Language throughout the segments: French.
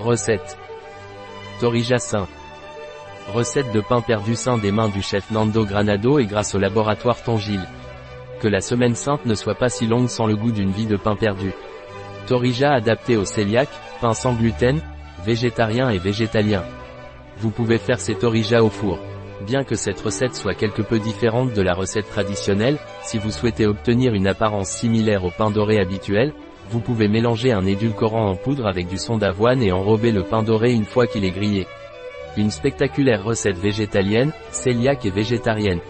Recette. Torija sain. Recette de pain perdu sain des mains du chef Nando Granado et grâce au laboratoire Tongil. Que la semaine sainte ne soit pas si longue sans le goût d'une vie de pain perdu. Torija adapté au cœliaque, pain sans gluten, végétarien et végétalien. Vous pouvez faire ces torija au four. Bien que cette recette soit quelque peu différente de la recette traditionnelle, si vous souhaitez obtenir une apparence similaire au pain doré habituel, vous pouvez mélanger un édulcorant en poudre avec du son d'avoine et enrober le pain doré une fois qu'il est grillé. Une spectaculaire recette végétalienne, cœliaque et végétarienne.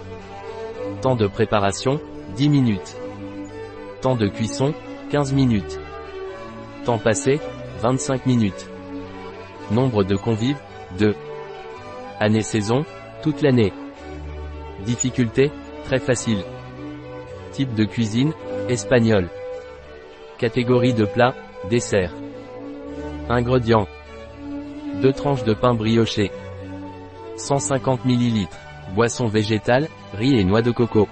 Temps de préparation, 10 minutes. Temps de cuisson, 15 minutes. Temps passé, 25 minutes. Nombre de convives, 2. Année-saison, toute l'année. Difficulté, très facile. Type de cuisine, espagnol. Catégorie de plat, dessert. Ingrédients. 2 tranches de pain brioché. 150 ml. Boisson végétale, riz et noix de coco.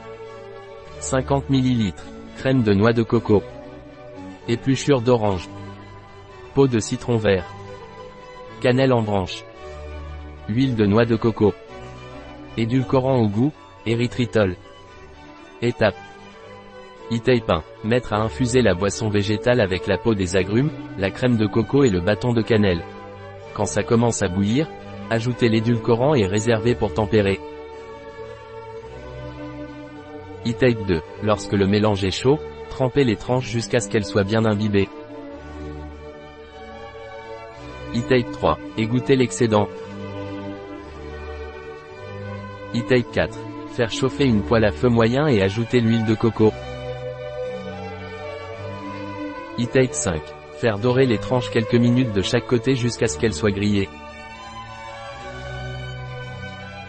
50 ml. Crème de noix de coco. Épluchure d'orange. Peau de citron vert. Cannelle en branche. Huile de noix de coco. Édulcorant au goût, érythritol. Étape. E-tape Mettre à infuser la boisson végétale avec la peau des agrumes, la crème de coco et le bâton de cannelle. Quand ça commence à bouillir, ajoutez l'édulcorant et réservez pour tempérer. E-tape 2. Lorsque le mélange est chaud, trempez les tranches jusqu'à ce qu'elles soient bien imbibées. E-tape 3. Égouttez l'excédent. E-tape 4. Faire chauffer une poêle à feu moyen et ajouter l'huile de coco. E-Tape 5. Faire dorer les tranches quelques minutes de chaque côté jusqu'à ce qu'elles soient grillées.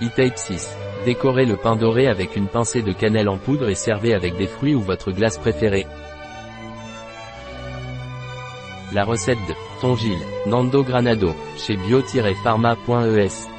E-Tape 6. Décorez le pain doré avec une pincée de cannelle en poudre et servez avec des fruits ou votre glace préférée. La recette de Tongil, Nando Granado, chez bio-pharma.es.